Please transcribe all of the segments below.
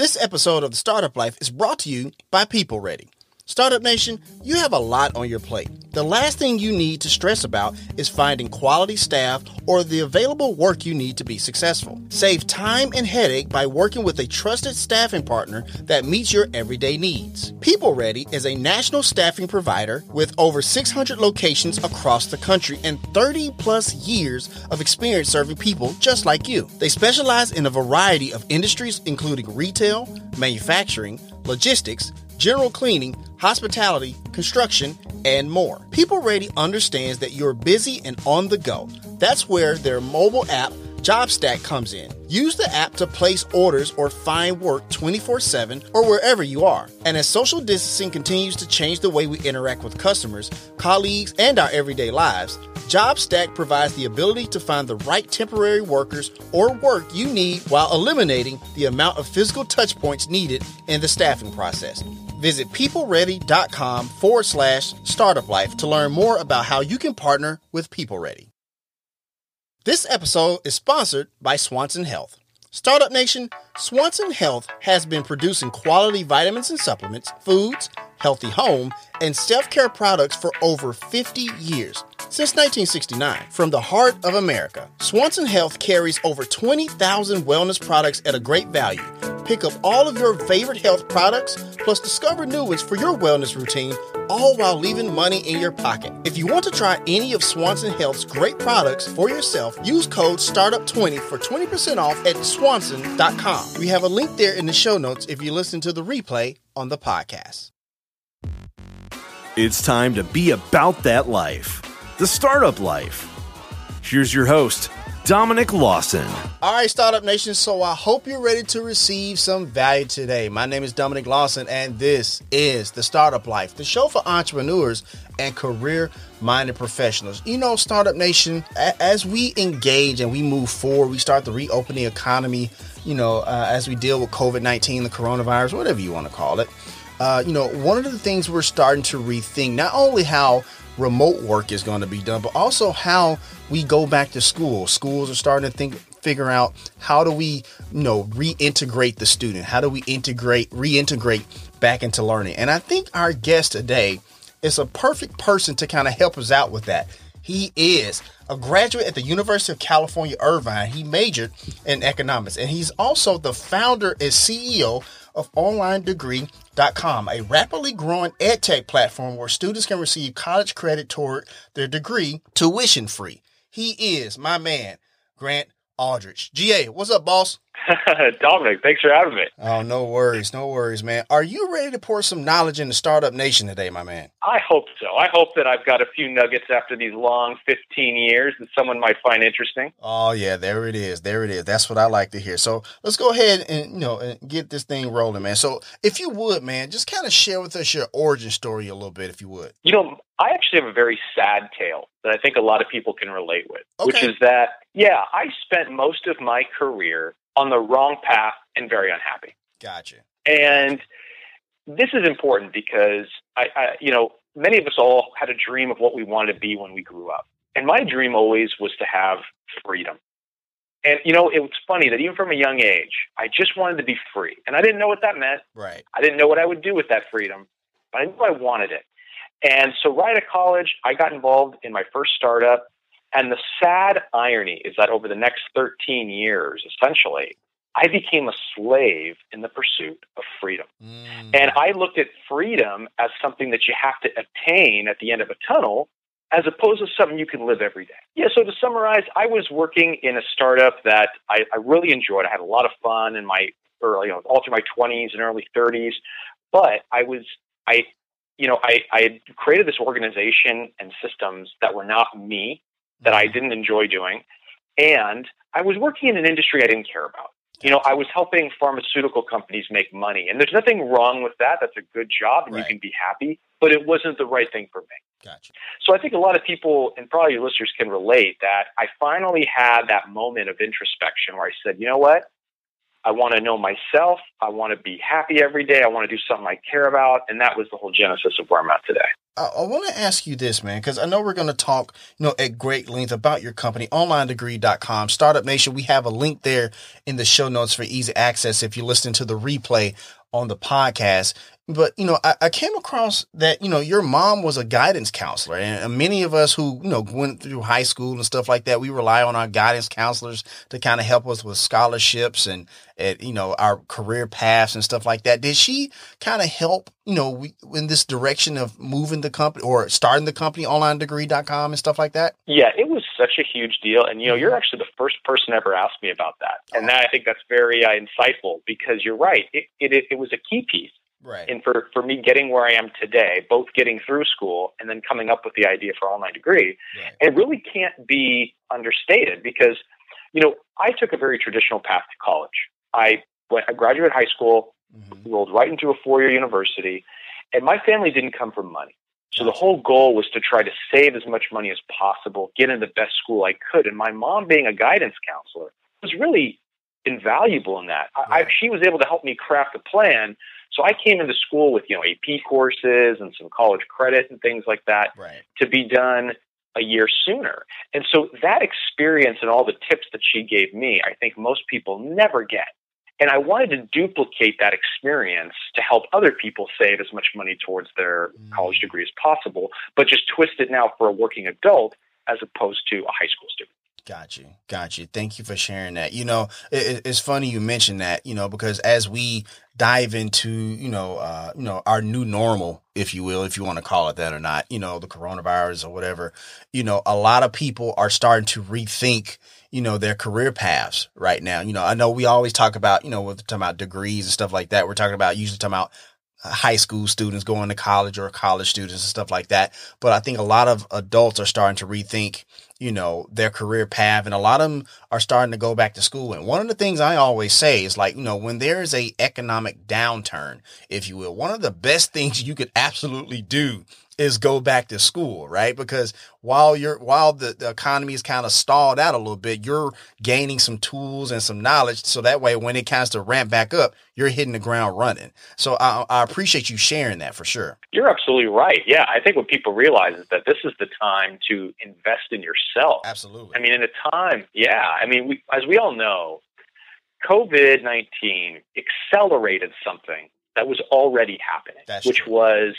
This episode of the Startup Life is brought to you by People Ready. Startup Nation, you have a lot on your plate. The last thing you need to stress about is finding quality staff or the available work you need to be successful. Save time and headache by working with a trusted staffing partner that meets your everyday needs. People Ready is a national staffing provider with over 600 locations across the country and 30 plus years of experience serving people just like you. They specialize in a variety of industries, including retail, manufacturing, logistics, general cleaning, hospitality, construction, and more. People Ready understands that you're busy and on the go. That's where their mobile app JobStack comes in. Use the app to place orders or find work 24 7 or wherever you are. And as social distancing continues to change the way we interact with customers, colleagues, and our everyday lives, JobStack provides the ability to find the right temporary workers or work you need while eliminating the amount of physical touch points needed in the staffing process. Visit peopleready.com forward slash startup life to learn more about how you can partner with People Ready. This episode is sponsored by Swanson Health. Startup Nation, Swanson Health has been producing quality vitamins and supplements, foods, healthy home, and self care products for over 50 years. Since 1969, from the heart of America, Swanson Health carries over 20,000 wellness products at a great value. Pick up all of your favorite health products, plus discover new ones for your wellness routine, all while leaving money in your pocket. If you want to try any of Swanson Health's great products for yourself, use code STARTUP20 for 20% off at swanson.com. We have a link there in the show notes if you listen to the replay on the podcast. It's time to be about that life, the startup life. Here's your host, Dominic Lawson. All right, Startup Nation. So I hope you're ready to receive some value today. My name is Dominic Lawson, and this is the Startup Life, the show for entrepreneurs and career minded professionals. You know, Startup Nation, as we engage and we move forward, we start to reopen the economy, you know, uh, as we deal with COVID 19, the coronavirus, whatever you want to call it. Uh, you know, one of the things we're starting to rethink not only how remote work is going to be done, but also how we go back to school. Schools are starting to think figure out how do we you know reintegrate the student how do we integrate reintegrate back into learning and i think our guest today is a perfect person to kind of help us out with that he is a graduate at the University of California, Irvine. He majored in economics, and he's also the founder and CEO of OnlineDegree.com, a rapidly growing edtech platform where students can receive college credit toward their degree tuition free. He is my man, Grant Aldrich. GA, what's up, boss? Dominic, thanks for having me. Oh, no worries, no worries, man. Are you ready to pour some knowledge into Startup Nation today, my man? I hope so. I hope that I've got a few nuggets after these long 15 years that someone might find interesting. Oh, yeah, there it is. There it is. That's what I like to hear. So let's go ahead and, you know, and get this thing rolling, man. So if you would, man, just kind of share with us your origin story a little bit, if you would. You know, I actually have a very sad tale that I think a lot of people can relate with, okay. which is that, yeah, I spent most of my career on the wrong path and very unhappy. Gotcha. And this is important because I, I, you know, many of us all had a dream of what we wanted to be when we grew up. And my dream always was to have freedom. And you know, it was funny that even from a young age, I just wanted to be free. And I didn't know what that meant. Right. I didn't know what I would do with that freedom, but I knew I wanted it. And so right at college, I got involved in my first startup and the sad irony is that over the next 13 years, essentially, I became a slave in the pursuit of freedom. Mm. And I looked at freedom as something that you have to attain at the end of a tunnel as opposed to something you can live every day. Yeah, so to summarize, I was working in a startup that I, I really enjoyed. I had a lot of fun in my early, you know, all through my 20s and early 30s. But I was, I, you know, I, I had created this organization and systems that were not me that I didn't enjoy doing. And I was working in an industry I didn't care about. You know, I was helping pharmaceutical companies make money. And there's nothing wrong with that. That's a good job and right. you can be happy, but it wasn't the right thing for me. Gotcha. So I think a lot of people, and probably your listeners can relate, that I finally had that moment of introspection where I said, you know what? I want to know myself. I want to be happy every day. I want to do something I care about. And that was the whole genesis of where I'm at today. I, I want to ask you this, man, because I know we're going to talk, you know, at great length about your company, onlinedegree.com, Startup Nation. We have a link there in the show notes for easy access if you're listening to the replay on the podcast. But, you know, I, I, came across that, you know, your mom was a guidance counselor and many of us who, you know, went through high school and stuff like that, we rely on our guidance counselors to kind of help us with scholarships and, and, you know, our career paths and stuff like that. Did she kind of help, you know, we, in this direction of moving the company or starting the company onlinedegree.com and stuff like that? Yeah, it was such a huge deal. And, you know, you're actually the first person ever asked me about that. And that, I think that's very uh, insightful because you're right. It, it, it was a key piece Right. And for, for me getting where I am today, both getting through school and then coming up with the idea for online degree, right. it really can't be understated because, you know, I took a very traditional path to college. I went, I graduated high school, mm-hmm. rolled right into a four year university, and my family didn't come from money. So the whole goal was to try to save as much money as possible, get in the best school I could. And my mom, being a guidance counselor, was really invaluable in that. Right. I, she was able to help me craft a plan so I came into school with, you know, AP courses and some college credit and things like that right. to be done a year sooner. And so that experience and all the tips that she gave me, I think most people never get. And I wanted to duplicate that experience to help other people save as much money towards their mm. college degree as possible, but just twist it now for a working adult as opposed to a high school student. Got you. Got you. Thank you for sharing that. You know, it, it's funny you mentioned that, you know, because as we dive into, you know, uh, you know, our new normal, if you will, if you want to call it that or not, you know, the coronavirus or whatever, you know, a lot of people are starting to rethink, you know, their career paths right now. You know, I know we always talk about, you know, we're talking about degrees and stuff like that. We're talking about usually talking about high school students going to college or college students and stuff like that. But I think a lot of adults are starting to rethink, you know, their career path and a lot of them are starting to go back to school. And one of the things I always say is like, you know, when there is a economic downturn, if you will, one of the best things you could absolutely do is go back to school, right? Because while you're while the, the economy is kind of stalled out a little bit, you're gaining some tools and some knowledge. So that way when it kind to ramp back up, you're hitting the ground running. So I, I appreciate you sharing that for sure. You're absolutely right. Yeah. I think what people realize is that this is the time to invest in yourself. Absolutely. I mean, in a time, yeah. I mean, we, as we all know, COVID 19 accelerated something that was already happening, That's which true. was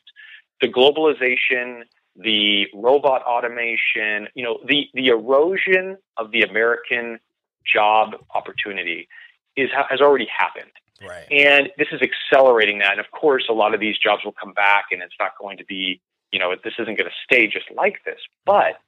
the globalization, the robot automation, you know, the, the erosion of the American job opportunity is has already happened. Right. And this is accelerating that. And of course, a lot of these jobs will come back and it's not going to be, you know, this isn't going to stay just like this. But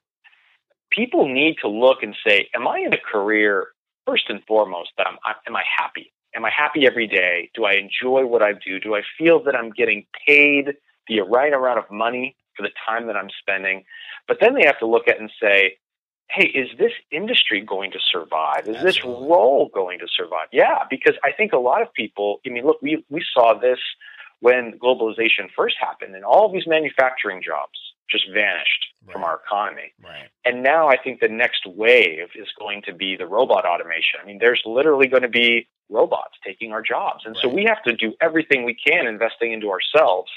people need to look and say, am I in a career, first and foremost, that I'm, am I happy? Am I happy every day? Do I enjoy what I do? Do I feel that I'm getting paid the right amount of money for the time that I'm spending. But then they have to look at and say, hey, is this industry going to survive? Is this role going to survive? Yeah, because I think a lot of people, I mean, look, we, we saw this when globalization first happened and all these manufacturing jobs just vanished right. from our economy. Right. And now I think the next wave is going to be the robot automation. I mean, there's literally going to be robots taking our jobs. And right. so we have to do everything we can investing into ourselves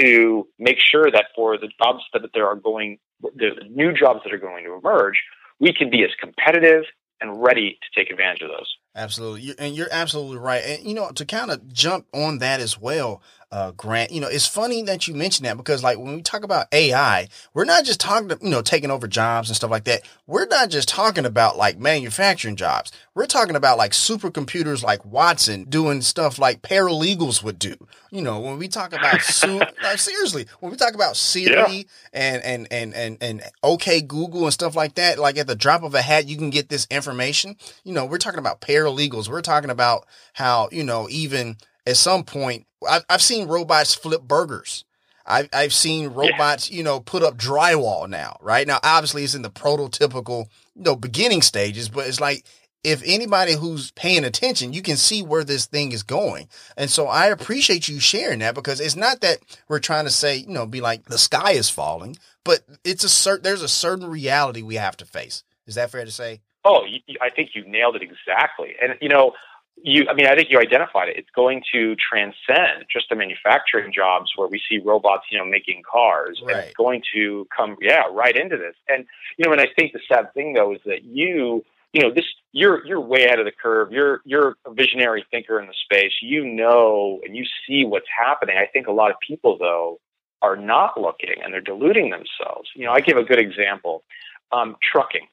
to make sure that for the jobs that there are going, the new jobs that are going to emerge, we can be as competitive and ready to take advantage of those. Absolutely. And you're absolutely right. And, you know, to kind of jump on that as well, uh, Grant, you know, it's funny that you mentioned that because like when we talk about AI, we're not just talking, to, you know, taking over jobs and stuff like that. We're not just talking about like manufacturing jobs. We're talking about like supercomputers like Watson doing stuff like paralegals would do. You know, when we talk about su- like, seriously, when we talk about Siri yeah. and, and, and, and, and OK Google and stuff like that, like at the drop of a hat, you can get this information. You know, we're talking about paralegals. We're talking about how, you know, even at some point, I've, I've seen robots flip burgers. I've, I've seen robots, yeah. you know, put up drywall now, right? Now, obviously it's in the prototypical, you know, beginning stages, but it's like, if anybody who's paying attention, you can see where this thing is going. And so I appreciate you sharing that because it's not that we're trying to say, you know, be like the sky is falling, but it's a certain, there's a certain reality we have to face. Is that fair to say? Oh, I think you nailed it exactly. And, you know, you, I mean, I think you identified it. It's going to transcend just the manufacturing jobs where we see robots, you know, making cars. Right. And it's going to come, yeah, right into this. And, you know, and I think the sad thing though is that you, you know, this, you're, you're way ahead of the curve. You're, you're a visionary thinker in the space. You know, and you see what's happening. I think a lot of people though are not looking and they're deluding themselves. You know, I give a good example. Um, trucking.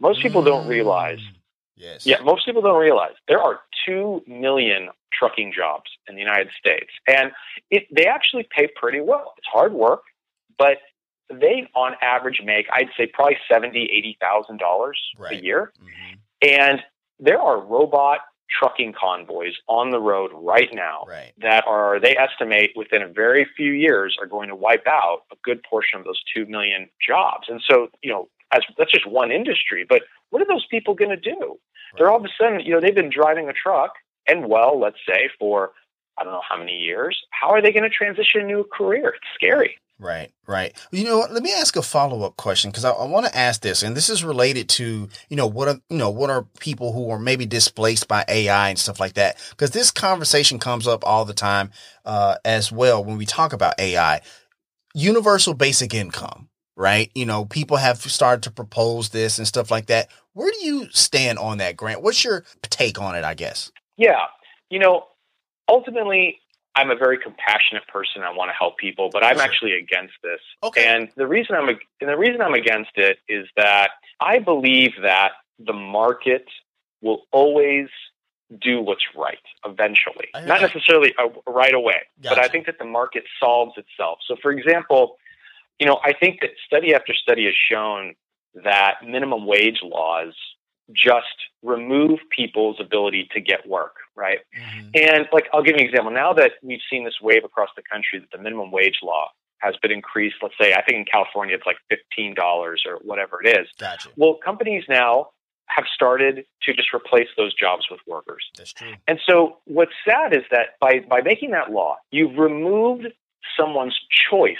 Most people don't realize Mm. Yes. yeah, most people don't realize there are 2 million trucking jobs in the United States. And it, they actually pay pretty well. It's hard work, but they on average make, I'd say probably seventy, eighty thousand $80,000 Right. a year. Mhm. And there are robot trucking convoys on the road right now Right. that are, they estimate within a very few years are going to wipe out a good portion of those 2 million jobs. And so, you know, as that's just one industry, but what are those people going to do? They're all of a sudden, you know, they've been driving a truck and well, let's say for I don't know how many years. How are they going to transition into a career? It's scary. Right, right. You know what? Let me ask a follow up question because I, I want to ask this, and this is related to you know what are you know what are people who are maybe displaced by AI and stuff like that because this conversation comes up all the time uh, as well when we talk about AI. Universal basic income, right? You know, people have started to propose this and stuff like that. Where do you stand on that, Grant? What's your take on it? I guess. Yeah. You know, ultimately, I'm a very compassionate person. I want to help people, but I'm actually against this. Okay. And the reason I'm and the reason I'm against it is that I believe that the market will always do what's right eventually, not necessarily uh, right away. But I think that the market solves itself. So, for example, you know, I think that study after study has shown that minimum wage laws just remove people's ability to get work, right? Mhm. And like, I'll give you an example. Now that we've seen this wave across the country that the minimum wage law has been increased, let's say, I think in California it's like $15 or whatever it is. Gotcha. Well, companies now have started to just replace those jobs with workers. That's true. And so what's sad is that by, by making that law, you've removed someone's choice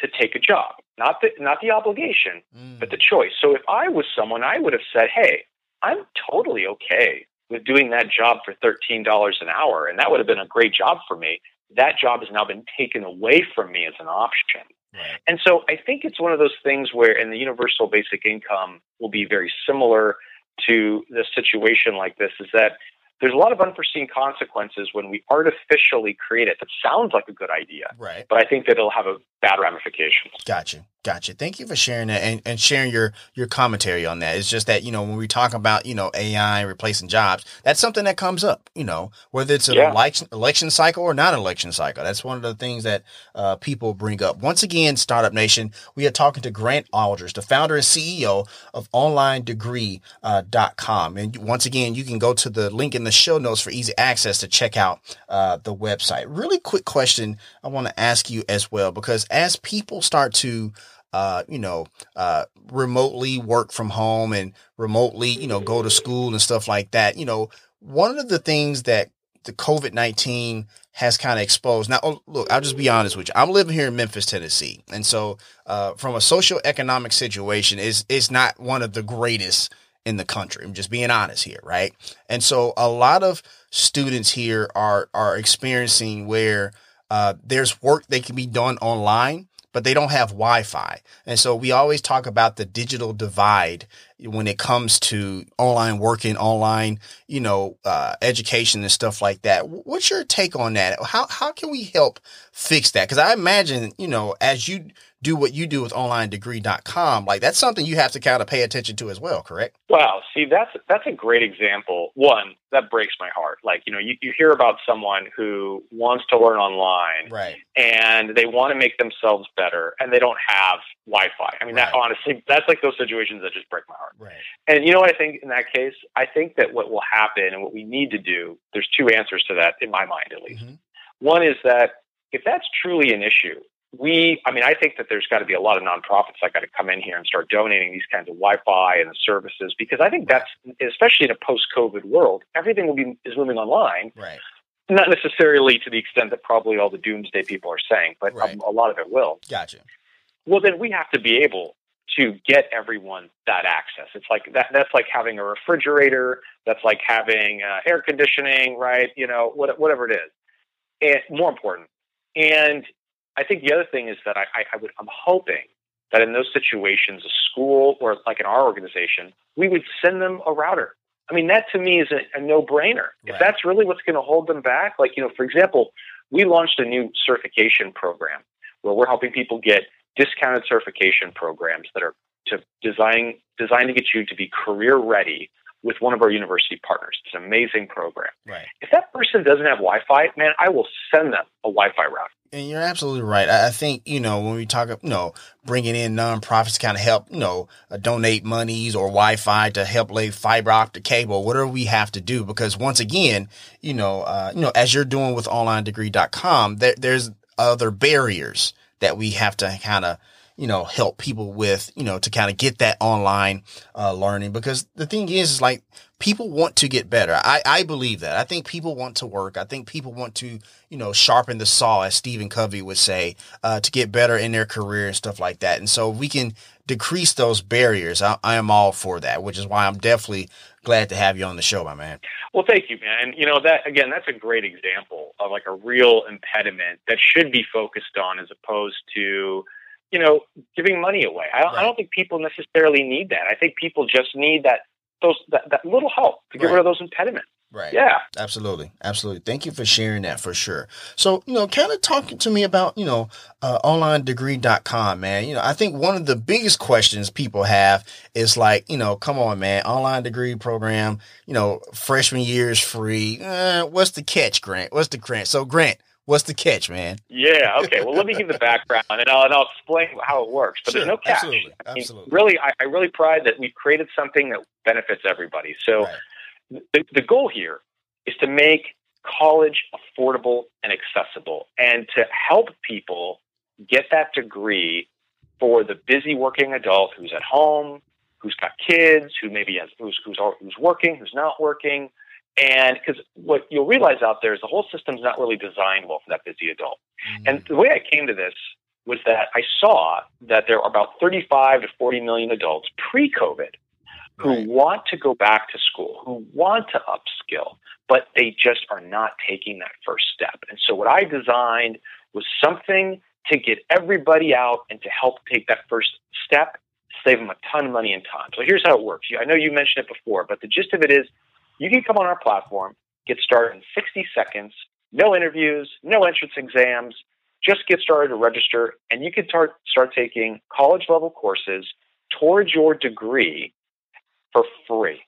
to take a job, not the, not the obligation, Mm. but the choice. So if I was someone, I would have said, hey, I'm totally okay with doing that job for $13 an hour, and that would have been a great job for me. That job has now been taken away from me as an option. Right. And so I think it's one of those things where, in the universal basic income will be very similar to the situation like this is that there's a lot of unforeseen consequences when we artificially create it that sounds like a good idea, Right. but I think that it'll have a bad ramifications. Gotcha. Gotcha. Thank you for sharing that and, and sharing your, your commentary on that. It's just that, you know, when we talk about, you know, AI replacing jobs, that's something that comes up, you know, whether it's an Yeah. election, election cycle or not election cycle. That's one of the things that uh, people bring up. Once again, Startup Nation, we are talking to Grant Aldrich, the founder and CEO of OnlineDegree.com. And once again, you can go to the link in the show notes for easy access to check out uh, the website. Really quick question I want to ask you as well, because as people start to uh, you know, uh, remotely work from home and remotely, you know, go to school and stuff like that. You know, one of the things that the COVID 19 has kind of exposed. Now, oh, look, I'll just be honest with you. I'm living here in Memphis, Tennessee. And so, uh, from a social economic situation, is it's not one of the greatest in the country. I'm just being honest here, right? And so, a lot of students here are are experiencing where uh, there's work that can be done online, but they don't have Wi-Fi. And so we always talk about the digital divide when it comes to online working, online, you know, uh, education and stuff like that. What's your take on that? How how can we help fix that? Because I imagine, you know, as you do what you do with onlinedegree.com, like that's something you have to kind of pay attention to as well, correct? Wow, see that's that's a great example. One that breaks my heart. Like you know, you, you hear about someone who wants to learn online Right. and they want to make themselves better, and they don't have Wi-Fi. I mean, that honestly, that's like those situations that just break my heart. Right. And you know what I think in that case? I think that what will happen and what we need to do. There's two answers to that in my mind, at least. Mhm. One is that if that's truly an issue, we, I mean, I think that there's got to be a lot of nonprofits that got to come in here and start donating these kinds of Wi-Fi and the services because I think that's, especially in a post-COVID world, everything will be is moving online. Right. Not necessarily to the extent that probably all the doomsday people are saying, but Right. a, a lot of it will. Gotcha. Well, then we have to be able to get everyone that access. It's like that. That's like having a refrigerator. That's like having uh, air conditioning, right? You know, what, whatever it is. And more important. And I think the other thing is that I, I, I would, I'm hoping that in those situations, a school or like in our organization, we would send them a router. I mean, that to me is a, a no brainer. Right. If that's really what's going to hold them back, like, you know, for example, we launched a new certification program where we're helping people get discounted certification programs that are to design designed to get you to be career ready with one of our university partners. It's an amazing program. Right. If that person doesn't have Wi-Fi, man, I will send them a Wi-Fi router. And you're absolutely right. I think, you know, when we talk, you know, bringing in nonprofits to kind of help, you know, uh, donate monies or Wi-Fi to help lay fiber optic cable, whatever we have to do. Because once again, you know, uh, you know, as you're doing with onlinedegree.com, there, there's other barriers that we have to kind of, you know, help people with, you know, to kind of get that online uh, learning. Because the thing is, is like people want to get better. I, I believe that. I think people want to work. I think people want to, you know, sharpen the saw, as Stephen Covey would say, uh, to get better in their career and stuff like that. And so we can decrease those barriers. I, I am all for that, which is why I'm definitely glad to have you on the show, my man. Well, thank you, man. And you know that again, that's a great example of like a real impediment that should be focused on as opposed to you know, giving money away. I, right. I, don't think people necessarily need that. I think people just need that those that, that little help to get right. rid of those impediments. Right. Yeah. Absolutely. Absolutely. Thank you for sharing that for sure. So, you know, kind of talking to me about, you know, uh, onlinedegree.com, man. You know, I think one of the biggest questions people have is like, you know, come on, man, online degree program, you know, freshman year is free. Uh, what's the catch, Grant? What's the Grant? So, Grant, What's the catch, man? Yeah. Okay. Well, let me give the background, and I'll, and I'll explain how it works. But sure, there's no catch. Absolutely. absolutely. I mean, really, I, I, really pride that we've created something that benefits everybody. So, right. the, the goal here is to make college affordable and accessible, and to help people get that degree for the busy working adult who's at home, who's got kids, who maybe has who's who's, who's working, who's not working and because what you'll realize out there is the whole system's not really designed well for that busy adult. Mm-hmm. And the way I came to this was that I saw that there are about 35 to 40 million adults pre COVID who right. want to go back to school, who want to upskill, but they just are not taking that first step. And so what I designed was something to get everybody out and to help take that first step, save them a ton of money and time. So here's how it works. I know you mentioned it before, but the gist of it is you can come on our platform, get started in 60 seconds, no interviews, no entrance exams, just get started to register, and you can start, start taking college level courses towards your degree for free.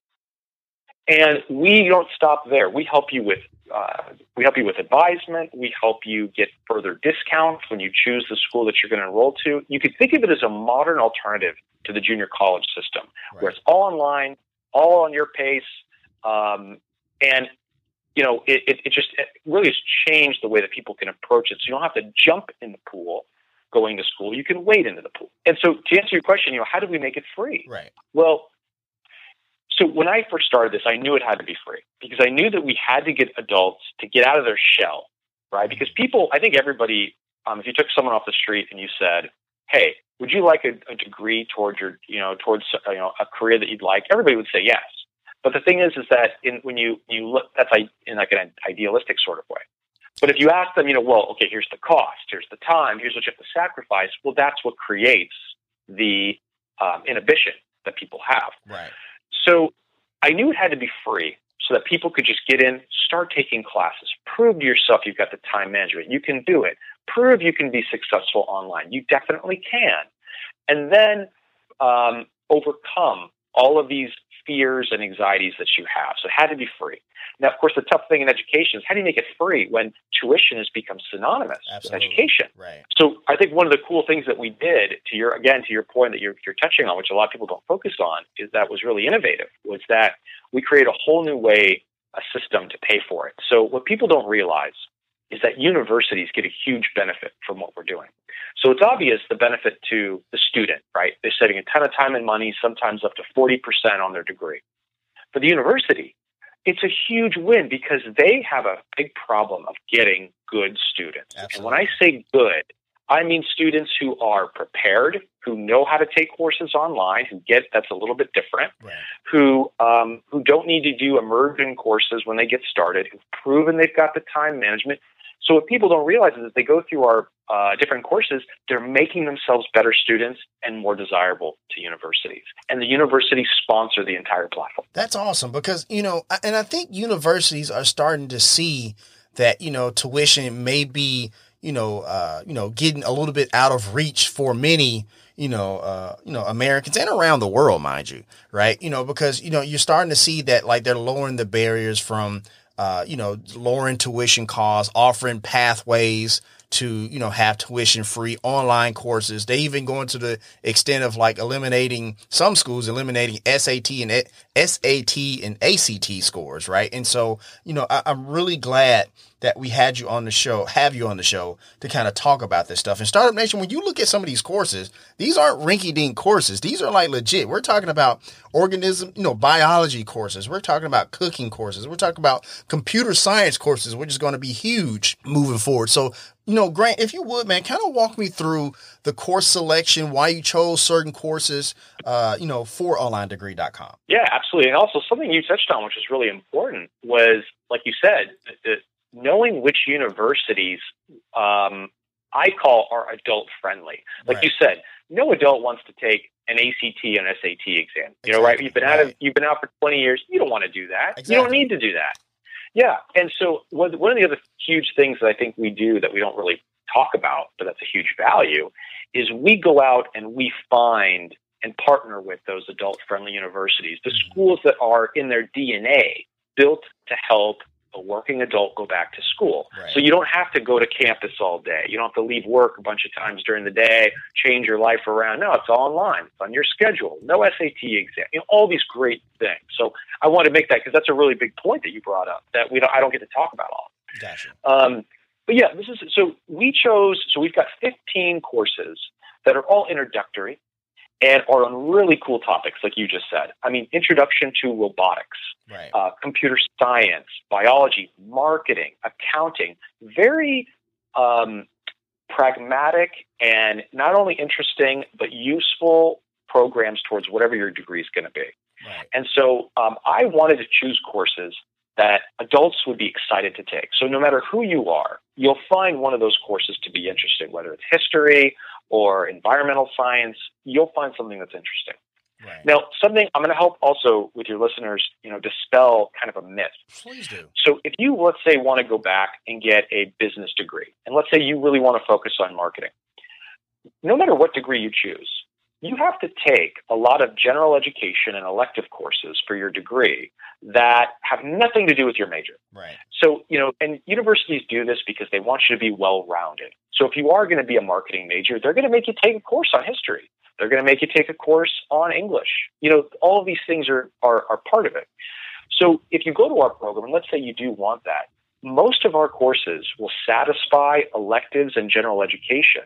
And we don't stop there. We help you with uh, we help you with advisement. We help you get further discounts when you choose the school that you're going to enroll to. You could think of it as a modern alternative to the junior college system, right. where it's all online, all on your pace, um, and you know, it, it, it just it really has changed the way that people can approach it. So you don't have to jump in the pool going to school. You can wade into the pool. And so to answer your question, you know, how do we make it free? Right. Well, so when I first started this, I knew it had to be free because I knew that we had to get adults to get out of their shell, right? Because people, I think everybody, um, if you took someone off the street and you said, "Hey, would you like a, a degree towards your, you know, towards you know a career that you'd like?" Everybody would say yes. But the thing is, is that in, when you you look, that's in like an idealistic sort of way. But if you ask them, you know, well, okay, here's the cost, here's the time, here's what you have to sacrifice. Well, that's what creates the um, inhibition that people have. Right. So I knew it had to be free so that people could just get in, start taking classes, prove to yourself you've got the time management, you can do it, prove you can be successful online. You definitely can. And then um, overcome all of these fears and anxieties that you have. So it had to be free. Now, of course, the tough thing in education is how do you make it free when tuition has become synonymous Absolutely. with education? Right. So I think one of the cool things that we did, to your again to your point that you're, you're touching on, which a lot of people don't focus on, is that was really innovative. Was that we created a whole new way, a system to pay for it. So what people don't realize is that universities get a huge benefit from what we're doing. So it's obvious the benefit to the student, right? They're saving a ton of time and money, sometimes up to 40% on their degree. For the university, it's a huge win because they have a big problem of getting good students. Absolutely. And when I say good, I mean students who are prepared, who know how to take courses online, who get that's a little bit different, right. who um, who don't need to do immersion courses when they get started, who've proven they've got the time management. So what people don't realize is that they go through our uh, different courses, they're making themselves better students and more desirable to universities. And the universities sponsor the entire platform. That's awesome because you know, and I think universities are starting to see that you know tuition may be you know, uh, you know, getting a little bit out of reach for many, you know, uh, you know, Americans and around the world, mind you, right? You know, because you know you're starting to see that like they're lowering the barriers from, uh, you know, lowering tuition costs, offering pathways to you know have tuition free online courses. They even going to the extent of like eliminating some schools eliminating SAT and SAT and ACT scores, right? And so you know I, I'm really glad that we had you on the show, have you on the show to kind of talk about this stuff. And Startup Nation, when you look at some of these courses, these aren't rinky dink courses. These are like legit. We're talking about organism, you know, biology courses. We're talking about cooking courses. We're talking about computer science courses, which is going to be huge moving forward. So, you know, Grant, if you would, man, kind of walk me through the course selection, why you chose certain courses, uh, you know, for onlinedegree.com. Yeah, absolutely. And also something you touched on, which is really important, was like you said, the, knowing which universities um, I call are adult friendly. Like right. you said, no adult wants to take an ACT and SAT exam. You know, right? You've been out of you've been out for 20 years. You don't want to do that. Exactly. You don't need to do that. Yeah. And so one, one of the other huge things that I think we do that we don't really talk about, but that's a huge value, is we go out and we find and partner with those adult friendly universities, the mm-hmm. schools that are in their DNA built to help a working adult go back to school. Right. So you don't have to go to campus all day. You don't have to leave work a bunch of times during the day, change your life around. No, it's all online. It's on your schedule. No SAT exam. You know, all these great things. So I want to make that because that's a really big point that you brought up that we don't, I don't get to talk about all. Gotcha. Um, but yeah, this is so we chose. So we've got 15 courses that are all introductory and are on really cool topics, like you just said. I mean, introduction to robotics, right. uh, computer science, biology, marketing, accounting. Very um, pragmatic and not only interesting but useful programs towards whatever your degree is going to be. Right. And so um, I wanted to choose courses that adults would be excited to take. So no matter who you are, you'll find one of those courses to be interesting, whether it's history or environmental science, you'll find something that's interesting. Right. Now, something I'm going to help also with your listeners, you know, dispel kind of a myth. Please do. So, if you let's say want to go back and get a business degree, and let's say you really want to focus on marketing, no matter what degree you choose, you have to take a lot of general education and elective courses for your degree that have nothing to do with your major. Right. So, you know, and universities do this because they want you to be well rounded. So if you are going to be a marketing major, they're going to make you take a course on history. They're going to make you take a course on English. You know, all of these things are, are, are part of it. So if you go to our program, and let's say you do want that, most of our courses will satisfy electives and general education.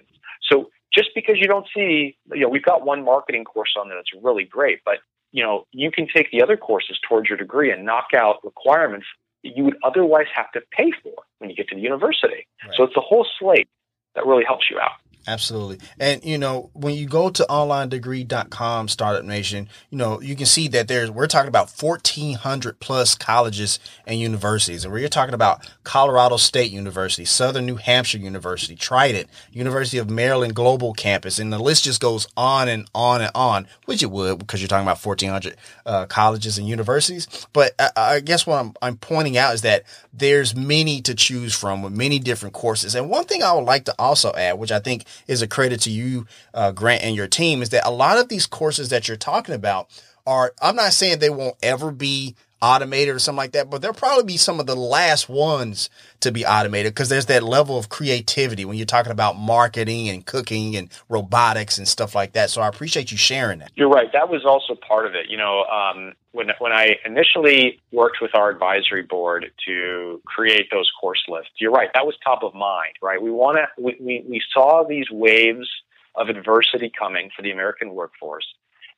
So just because you don't see, you know, we've got one marketing course on there that's really great, but you know, you can take the other courses towards your degree and knock out requirements that you would otherwise have to pay for when you get to the university. Right. So it's the whole slate that really helps you out. Absolutely. And, you know, when you go to onlinedegree.com, Startup Nation, you know, you can see that there's, we're talking about 1,400 plus colleges and universities. And we're talking about Colorado State University, Southern New Hampshire University, Trident, University of Maryland Global Campus. And the list just goes on and on and on, which it would because you're talking about 1,400 uh, colleges and universities. But I, I guess what I'm, I'm pointing out is that there's many to choose from with many different courses. And one thing I would like to also add, which I think is a credit to you, uh, Grant, and your team, is that a lot of these courses that you're talking about are, I'm not saying they won't ever be automated or something like that, but they'll probably be some of the last ones to be automated because there's that level of creativity when you're talking about marketing and cooking and robotics and stuff like that. So I appreciate you sharing that. You're right. That was also part of it. You know, um, when when I initially worked with our advisory board to create those course lists, you're right. That was top of mind. Right. We want to. We, we we saw these waves of adversity coming for the American workforce,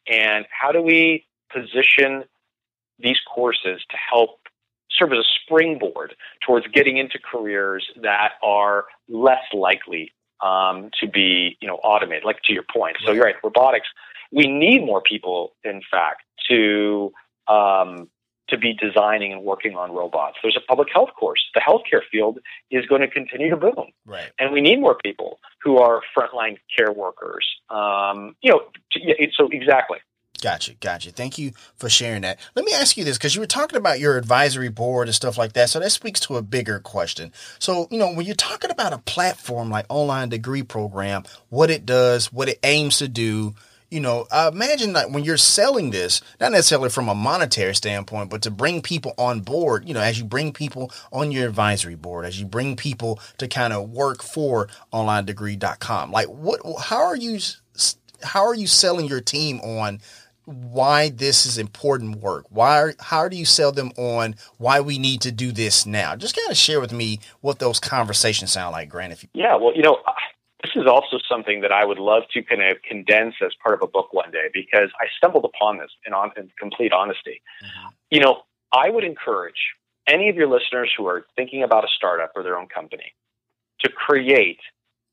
and how do we position these courses to help serve as a springboard towards getting into careers that are less likely um, to be, you know, automated. Like to your point. So you're right. Robotics. We need more people, in fact, to um, to be designing and working on robots. There's a public health course. The healthcare field is going to continue to boom, Right. and we need more people who are frontline care workers. Um, you know, to- so exactly. Gotcha, gotcha. Thank you for sharing that. Let me ask you this because you were talking about your advisory board and stuff like that. So that speaks to a bigger question. So, you know, when you're talking about a platform like Online Degree Program, what it does, what it aims to do, you know, I imagine that when you're selling this, not necessarily from a monetary standpoint, but to bring people on board, you know, as you bring people on your advisory board, as you bring people to kind of work for onlinedegree.com, like what, how are you, how are you selling your team on why this is important work? Why, how do you sell them on why we need to do this now? Just kind of share with me what those conversations sound like, Grant, if you, Yeah, well, you know, this is also something that I would love to kind of condense as part of a book one day because I stumbled upon this in, on, in complete honesty. Mm-hmm. You know, I would encourage any of your listeners who are thinking about a startup or their own company to create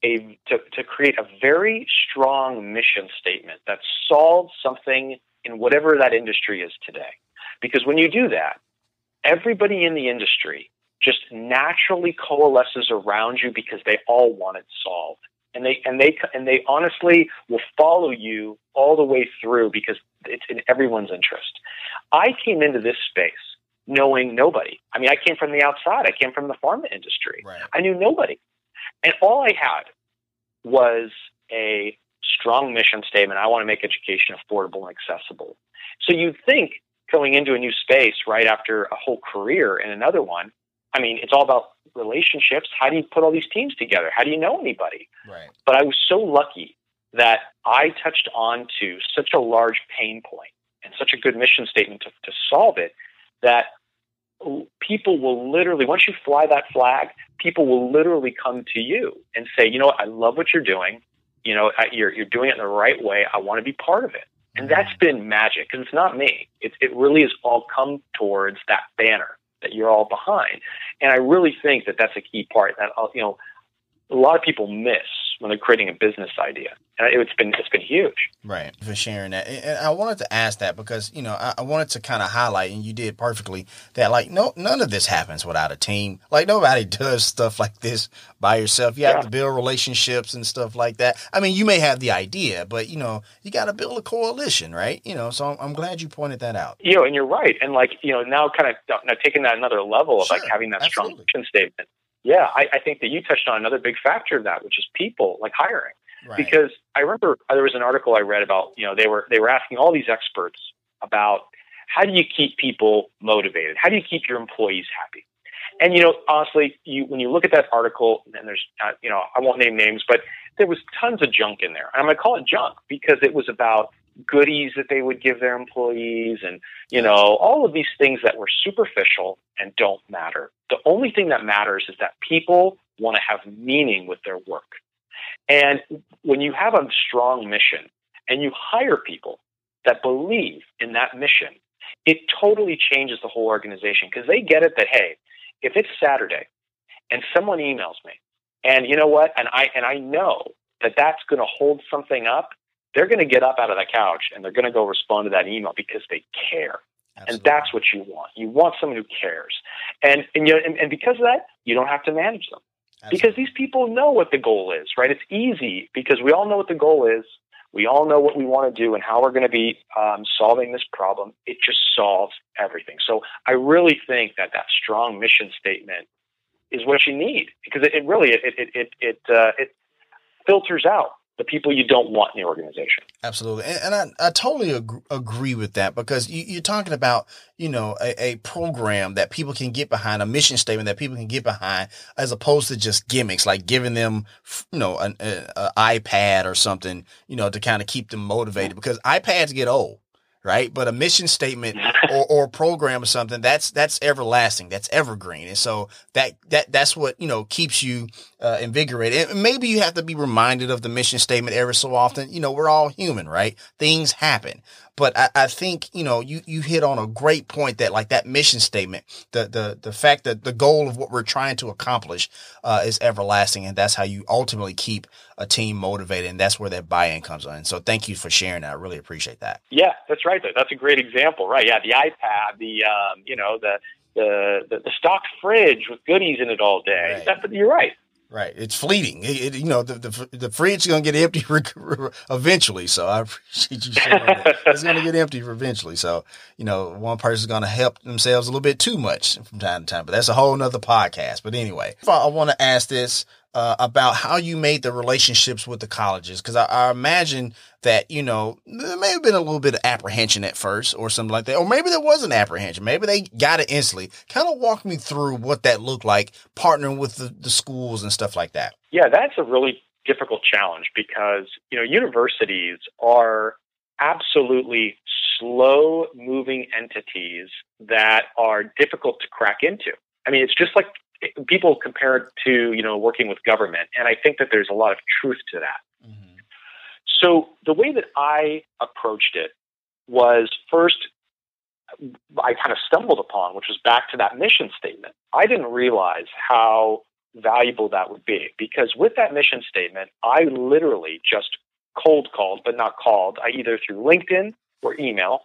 a to, to create a very strong mission statement that solves something in whatever that industry is today. Because when you do that, everybody in the industry just naturally coalesces around you because they all want it solved. And they and they and they honestly will follow you all the way through because it's in everyone's interest. I came into this space knowing nobody. I mean, I came from the outside. I came from the pharma industry. right, I knew nobody. And all I had was a strong mission statement. I want to make education affordable and accessible. So you'd think going into a new space right after a whole career in another one, I mean, it's all about relationships. How do you put all these teams together? How do you know anybody? right, But I was so lucky that I touched on to such a large pain point and such a good mission statement to, to solve it that people will literally, once you fly that flag, people will literally come to you and say, you know what, I love what you're doing. You know, I- you're, you're doing it in the right way. I want to be part of it. And that's been magic because it's not me. It, it really has all come towards that banner that you're all behind. And I really think that that's a key part that, uh, you know, a lot of people miss when they're creating a business idea. And it's been, it's been huge. right. For sharing that. And I wanted to ask that because, you know, I, wanted to kind of highlight, and you did perfectly, that like, no, none of this happens without a team. Like nobody does stuff like this by yourself. You have Yeah. to build relationships and stuff like that. I mean, you may have the idea, but you know, you got to build a coalition, right? You know, so I'm, I'm glad you pointed that out. you know, and you're right. And like, you know, now kind of now taking that another level of like having that strong absolutely. mission statement. Yeah, I, I think that you touched on another big factor of that, which is people, like hiring. Right. Because I remember there was an article I read about, you know, they were they were asking all these experts about how do you keep people motivated? How do you keep your employees happy? And you know, honestly, you when you look at that article, and there's, uh, you know, I won't name names, but there was tons of junk in there. And I'm going to call it junk because it was about goodies that they would give their employees, and you know, all of these things that were superficial and don't matter. The only thing that matters is that people want to have meaning with their work. And when you have a strong mission and you hire people that believe in that mission, it totally changes the whole organization because they get it that hey, if it's Saturday and someone emails me, and you know what, and I and I know that that's going to hold something up, they're going to get up out of the couch and they're going to go respond to that email because they care. And that's what you want. You want someone who cares. And and, you know, and, and because of that, you don't have to manage them because these people know what the goal is, right? It's easy because we all know what the goal is. We all know what we want to do and how we're going to be um, solving this problem. It just solves everything. So I really think that that strong mission statement is what you need because it, it really it it it it, uh, it filters out the people you don't want in the organization. Absolutely. And, and I, I totally ag- agree with that because you, you're talking about, you know, a, a program that people can get behind, a mission statement that people can get behind, as opposed to just gimmicks, like giving them, you know, an a, a iPad or something, you know, to kind of keep them motivated because iPads get old. Right. But a mission statement or, or program or something, that's that's everlasting, that's evergreen, and so that that that's what you know keeps you uh, invigorated. And maybe you have to be reminded of the mission statement every so often. You know, we're all human, right? Things happen, but I, I think you know you you hit on a great point that like that mission statement, the the the fact that the goal of what we're trying to accomplish uh, is everlasting, and that's how you ultimately keep a team motivated, and that's where that buy-in comes in. So thank you for sharing that. I really appreciate that. Yeah, that's right. That's a great example, right? Yeah, the iPad, the um, you know the the, the, the stock fridge with goodies in it all day. Right. That, you're right. Right. It's fleeting. It, it, you know, the, the, the fridge is going to get empty eventually. So I appreciate you sharing that. It's going to get empty eventually. So, you know, one person's going to help themselves a little bit too much from time to time, but that's a whole nother podcast. But anyway, I want to ask this uh, about how you made the relationships with the colleges. Cause I, I, imagine that, you know, there may have been a little bit of apprehension at first or something like that. Or maybe there was an apprehension. Maybe they got it instantly. Kind of walk me through what that looked like partnering with the, the schools and stuff like that. Yeah, that's a really difficult challenge because, you know, universities are absolutely slow moving entities that are difficult to crack into. I mean, it's just like people compare it to you know working with government, and I think that there's a lot of truth to that. Mm-hmm. So the way that I approached it was first I kind of stumbled upon, which was back to that mission statement. I didn't realize how valuable that would be because with that mission statement, I literally just cold called, but not called. I either through LinkedIn or email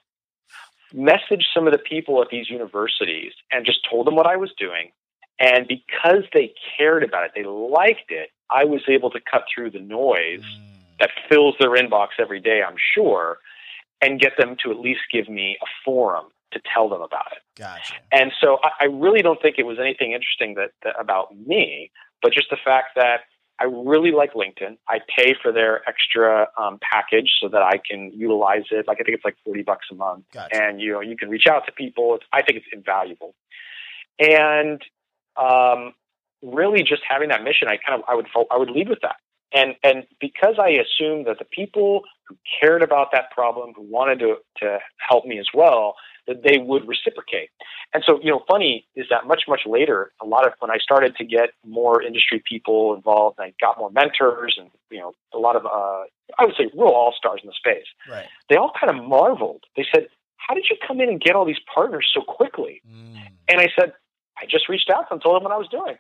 messaged some of the people at these universities and just told them what I was doing and because they cared about it, they liked it, I was able to cut through the noise mm. that fills their inbox every day, I'm sure, and get them to at least give me a forum to tell them about it. Gotcha. And so I, I really don't think it was anything interesting that, that about me, but just the fact that I really like LinkedIn. I pay for their extra um, package so that I can utilize it. Like I think it's like forty bucks a month, gotcha. and you know you can reach out to people. It's, I think it's invaluable. And um, really just having that mission, I kind of I would I would lead with that. And and because I assumed that the people who cared about that problem, who wanted to to help me as well, that they would reciprocate. And so, you know, funny is that much much later, a lot of when I started to get more industry people involved, I got more mentors, and you know, a lot of uh, I would say real all stars in the space. Right. They all kind of marveled. They said, "How did you come in and get all these partners so quickly?" Mm. And I said, I just reached out to them, told them what I was doing.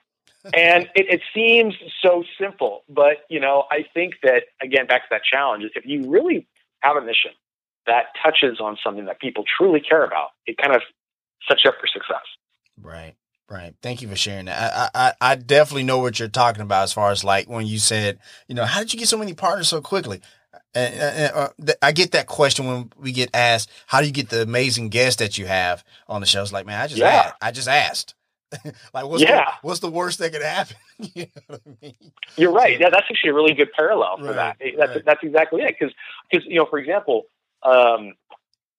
and it, it, seems so simple, but you know, I think that again, back to that challenge, if you really have a mission that touches on something that people truly care about, it kind of sets you up for success. Right. Right. Thank you for sharing that. I, I, I definitely know what you're talking about as far as like when you said, you know, how did you get so many partners so quickly? And, and uh, I get that question when we get asked, how do you get the amazing guests that you have on the show? It's like, man, I just, yeah. asked, I just asked. like what's yeah. the, what's the worst that could happen? you know I mean? You're right. Yeah, that's actually a really good parallel for right, that. That's right. that's exactly it. Because because you know, for example, um,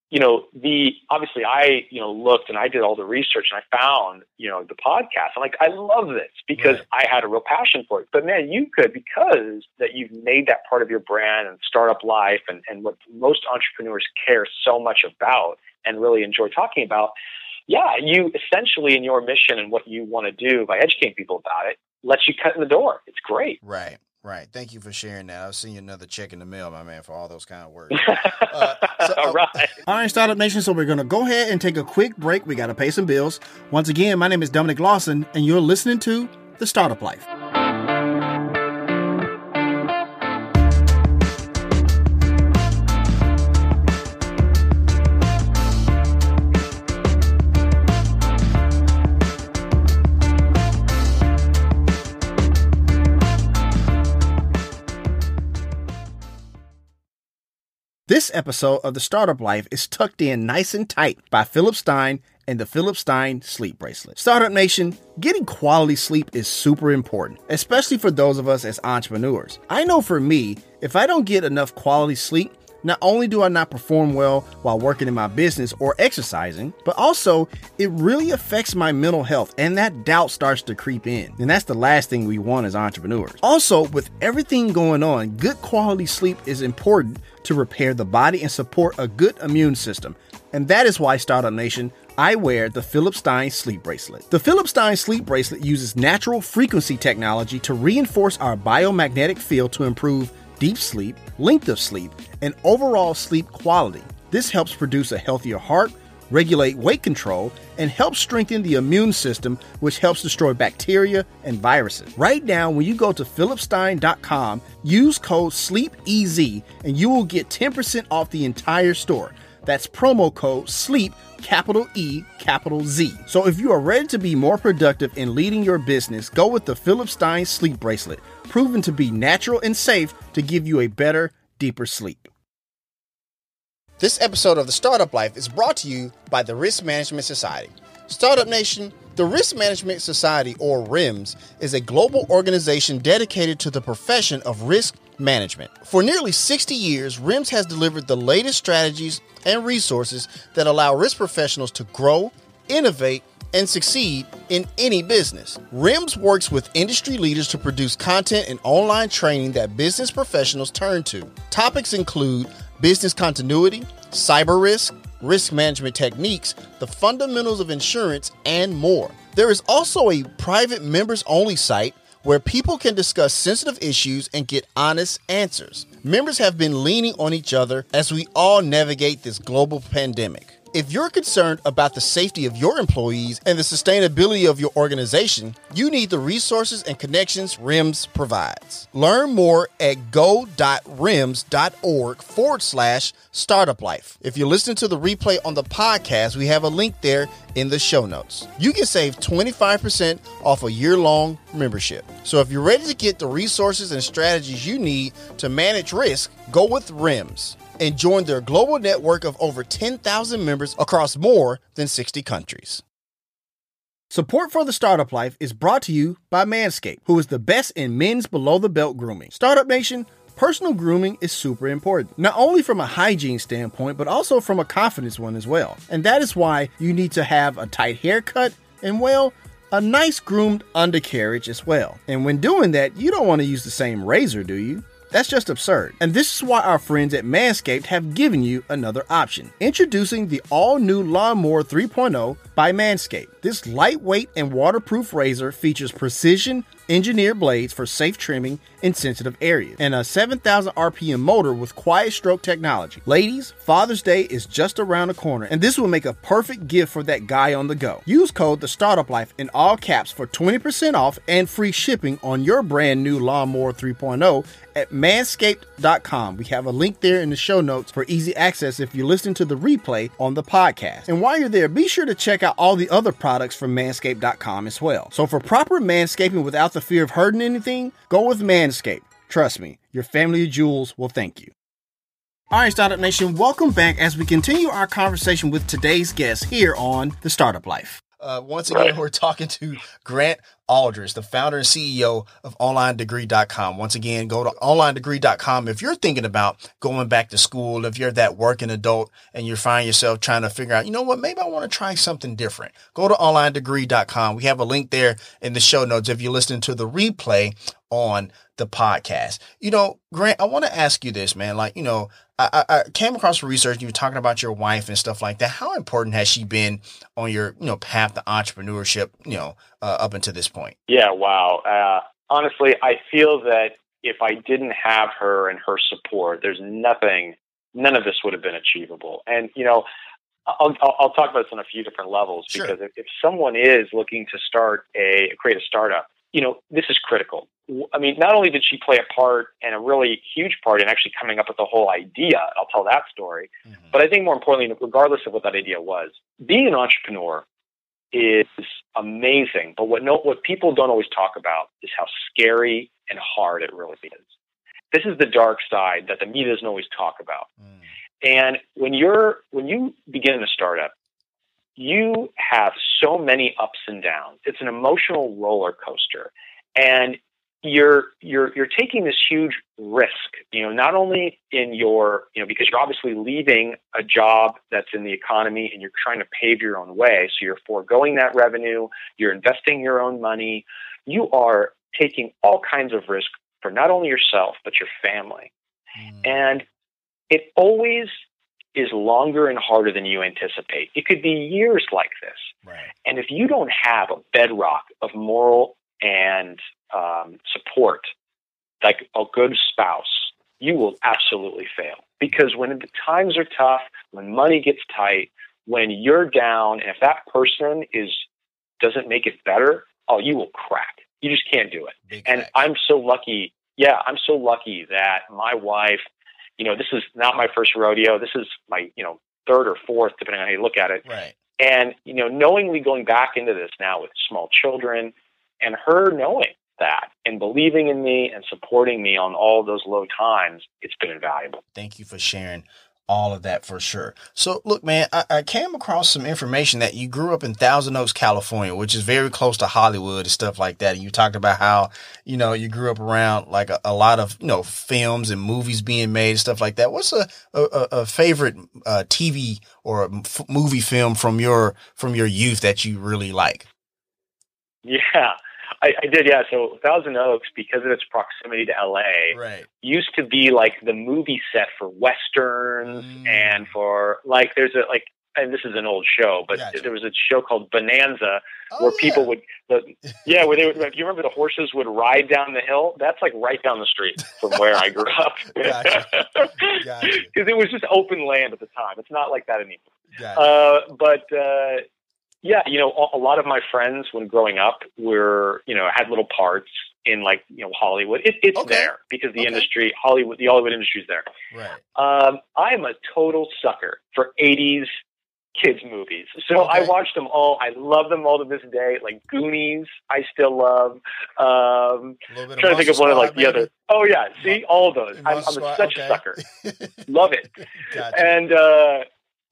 you know, the obviously I you know looked and I did all the research and I found you know the podcast. I'm like, I love this because right. I had a real passion for it. But man, you could because that you've made that part of your brand and startup life and and what most entrepreneurs care so much about and really enjoy talking about yeah, you essentially in your mission and what you want to do by educating people about it lets you cut in the door. It's great. Right. Right. Thank you for sharing that. I'll send you another check in the mail, my man, for all those kind of words. Uh, so, all uh, right. All right, Startup Nation. So we're going to go ahead and take a quick break. We got to pay some bills. Once again, my name is Dominic Lawson, and you're listening to The Startup Life. Episode of The Startup Life is tucked in nice and tight by Philip Stein and the Philip Stein Sleep Bracelet. Startup Nation, getting quality sleep is super important, especially for those of us as entrepreneurs. I know for me, if I don't get enough quality sleep, Not only do I not perform well while working in my business or exercising, but also it really affects my mental health and that doubt starts to creep in. And that's the last thing we want as entrepreneurs. Also, with everything going on, good quality sleep is important to repair the body and support a good immune system. And that is why Startup Nation, I wear the Philip Stein sleep bracelet. The Philip Stein sleep bracelet uses natural frequency technology to reinforce our biomagnetic field to improve deep sleep, length of sleep, and overall sleep quality. This helps produce a healthier heart, regulate weight control, and helps strengthen the immune system, which helps destroy bacteria and viruses. Right now, when you go to philipstein.com, use code SLEEPEZ and you will get 10% off the entire store. That's promo code SLEEP, capital E, capital Z. So if you are ready to be more productive in leading your business, go with the Philip Stein sleep bracelet, proven to be natural and safe to give you a better, deeper sleep. This episode of The Startup Life is brought to you by the Risk Management Society. Startup Nation, the Risk Management Society, or RIMS, is a global organization dedicated to the profession of risk management. For nearly 60 years, RIMS has delivered the latest strategies and resources that allow risk professionals to grow, innovate, and succeed in any business. RIMS works with industry leaders to produce content and online training that business professionals turn to. Topics include business continuity, cyber risk, risk management techniques, the fundamentals of insurance, and more. There is also a private members only site where people can discuss sensitive issues and get honest answers. Members have been leaning on each other as we all navigate this global pandemic. If you're concerned about the safety of your employees and the sustainability of your organization, you need the resources and connections RIMS provides. Learn more at go.rims.org forward slash startup life. If you're listening to the replay on the podcast, we have a link there in the show notes. You can save 25% off a year long membership. So if you're ready to get the resources and strategies you need to manage risk, go with RIMS and join their global network of over 10,000 members across more than 60 countries. Support for the Startup Life is brought to you by Manscaped, who is the best in men's below the belt grooming. Startup Nation, personal grooming is super important, not only from a hygiene standpoint, but also from a confidence one as well. And that is why you need to have a tight haircut and, well, a nice groomed undercarriage as well. And when doing that, you don't want to use the same razor, do you? That's just absurd. And this is why our friends at Manscaped have given you another option. Introducing the all new Lawnmower 3.0 by Manscaped. This lightweight and waterproof razor features precision engineered blades for safe trimming in sensitive areas, and a 7,000 RPM motor with quiet stroke technology. Ladies, Father's Day is just around the corner, and this will make a perfect gift for that guy on the go. Use code The Startup Life in all caps for 20% off and free shipping on your brand new Lawnmower 3.0 at manscaped.com. We have a link there in the show notes for easy access if you listen to the replay on the podcast. And while you're there, be sure to check out all the other products from manscaped.com as well. So for proper manscaping without the fear of hurting anything, go with Manscaped. Trust me, your family of jewels will thank you. All right, Startup Nation, welcome back as we continue our conversation with today's guest here on The Startup Life. Uh, once again, right. we're talking to Grant Aldrich, the founder and CEO of OnlineDegree.com. Once again, go to OnlineDegree.com if you're thinking about going back to school, if you're that working adult and you find yourself trying to figure out, you know what, maybe I want to try something different. Go to OnlineDegree.com. We have a link there in the show notes if you're listening to the replay on the podcast. You know, Grant, I want to ask you this, man. Like, you know, I, I came across research. You were talking about your wife and stuff like that. How important has she been on your, you know, path to entrepreneurship, you know, uh, up until this point? Yeah, wow. Uh, honestly, I feel that if I didn't have her and her support, there's nothing, none of this would have been achievable. And you know, I'll, I'll, I'll talk about this on a few different levels because sure. if, if someone is looking to start a create a startup, you know, this is critical. I mean, not only did she play a part and a really huge part in actually coming up with the whole idea, I'll tell that story, mm-hmm. but I think more importantly, regardless of what that idea was, being an entrepreneur is amazing. But what no, what people don't always talk about is how scary and hard it really is. This is the dark side that the media doesn't always talk about. Mm. And when you're when you begin a startup, you have so many ups and downs. It's an emotional roller coaster. And you're you're you're taking this huge risk you know not only in your you know because you're obviously leaving a job that's in the economy and you're trying to pave your own way so you're foregoing that revenue you're investing your own money you are taking all kinds of risk for not only yourself but your family mm. and it always is longer and harder than you anticipate it could be years like this right. and if you don't have a bedrock of moral and um, support, like a good spouse, you will absolutely fail. Because when the times are tough, when money gets tight, when you're down, and if that person is doesn't make it better, oh, you will crack. You just can't do it. Big and fact. I'm so lucky. Yeah, I'm so lucky that my wife, you know, this is not my first rodeo. This is my, you know, third or fourth, depending on how you look at it. Right. And, you know, knowingly going back into this now with small children and her knowing that and believing in me and supporting me on all those low times, it's been invaluable. Thank you for sharing all of that for sure. So, look, man, I, I, came across some information that you grew up in Thousand Oaks, California, which is very close to Hollywood and stuff like that. And you talked about how, you know, you grew up around like a, a lot of, you know, films and movies being made and stuff like that. What's a, a, a favorite uh, TV or movie film from your, from your youth that you really like? Yeah. I, I, did, yeah. So Thousand Oaks, because of its proximity to LA, right. used to be like the movie set for westerns mm. and for like there's a like and this is an old show, but gotcha. there was a show called Bonanza oh, where yeah. people would, the, yeah, where they would. If you remember, the horses would ride down the hill. That's like right down the street from where I grew up. Because gotcha. it was just open land at the time. It's not like that anymore. Gotcha. Uh, but uh, yeah, you know, a lot of my friends when growing up were, you know, had little parts in like, you know, Hollywood. It, it's okay. there because the okay. industry, Hollywood, the Hollywood industry is there. Right. Um, I am a total sucker for 80s kids movies. So okay. I watched them all. I love them all to this day. Like Goonies, I still love. Um, trying to think of one of like maybe? the other. Oh yeah, see all those. I'm, I'm such okay. a sucker. love it. Gotcha. And uh,